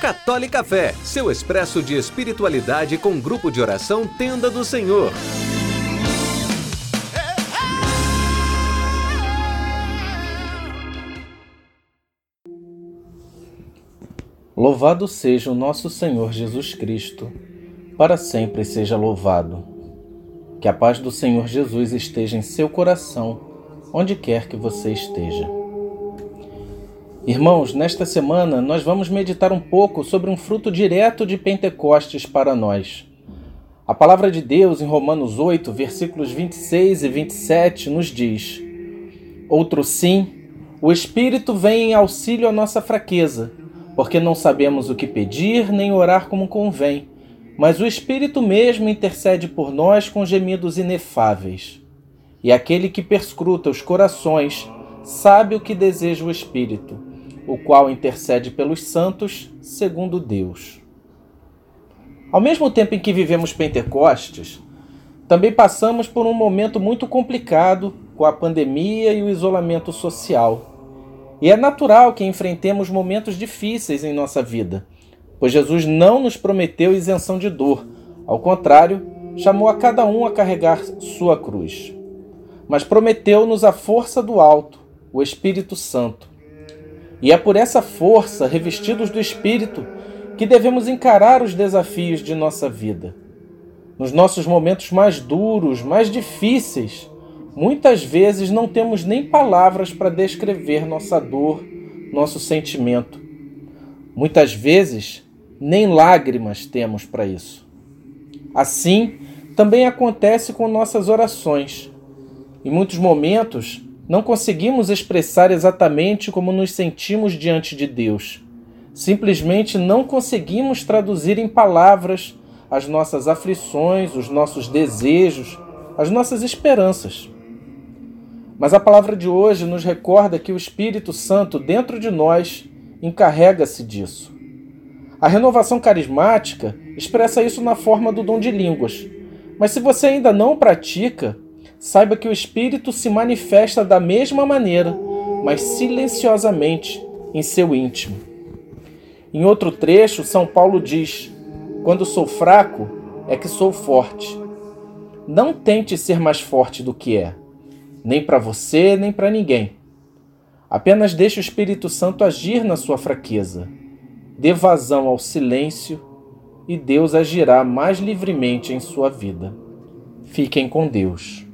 Católica Fé, seu expresso de espiritualidade com grupo de oração Tenda do Senhor. Louvado seja o nosso Senhor Jesus Cristo, para sempre seja louvado. Que a paz do Senhor Jesus esteja em seu coração, onde quer que você esteja. Irmãos, nesta semana nós vamos meditar um pouco sobre um fruto direto de Pentecostes para nós. A palavra de Deus em Romanos 8, versículos 26 e 27 nos diz: Outro sim, o Espírito vem em auxílio à nossa fraqueza porque não sabemos o que pedir nem orar como convém, mas o Espírito mesmo intercede por nós com gemidos inefáveis. E aquele que perscruta os corações sabe o que deseja o Espírito, o qual intercede pelos santos segundo Deus. Ao mesmo tempo em que vivemos Pentecostes, também passamos por um momento muito complicado com a pandemia e o isolamento social e é natural que enfrentemos momentos difíceis em nossa vida, pois Jesus não nos prometeu isenção de dor. Ao contrário, chamou a cada um a carregar sua cruz. Mas prometeu-nos a força do alto, o Espírito Santo. E é por essa força, revestidos do Espírito, que devemos encarar os desafios de nossa vida. Nos nossos momentos mais duros, mais difíceis, Muitas vezes não temos nem palavras para descrever nossa dor, nosso sentimento. Muitas vezes nem lágrimas temos para isso. Assim, também acontece com nossas orações. Em muitos momentos, não conseguimos expressar exatamente como nos sentimos diante de Deus. Simplesmente não conseguimos traduzir em palavras as nossas aflições, os nossos desejos, as nossas esperanças. Mas a palavra de hoje nos recorda que o Espírito Santo dentro de nós encarrega-se disso. A renovação carismática expressa isso na forma do dom de línguas. Mas se você ainda não pratica, saiba que o Espírito se manifesta da mesma maneira, mas silenciosamente em seu íntimo. Em outro trecho, São Paulo diz: Quando sou fraco, é que sou forte. Não tente ser mais forte do que é nem para você, nem para ninguém. Apenas deixe o Espírito Santo agir na sua fraqueza. Dê vazão ao silêncio e Deus agirá mais livremente em sua vida. Fiquem com Deus.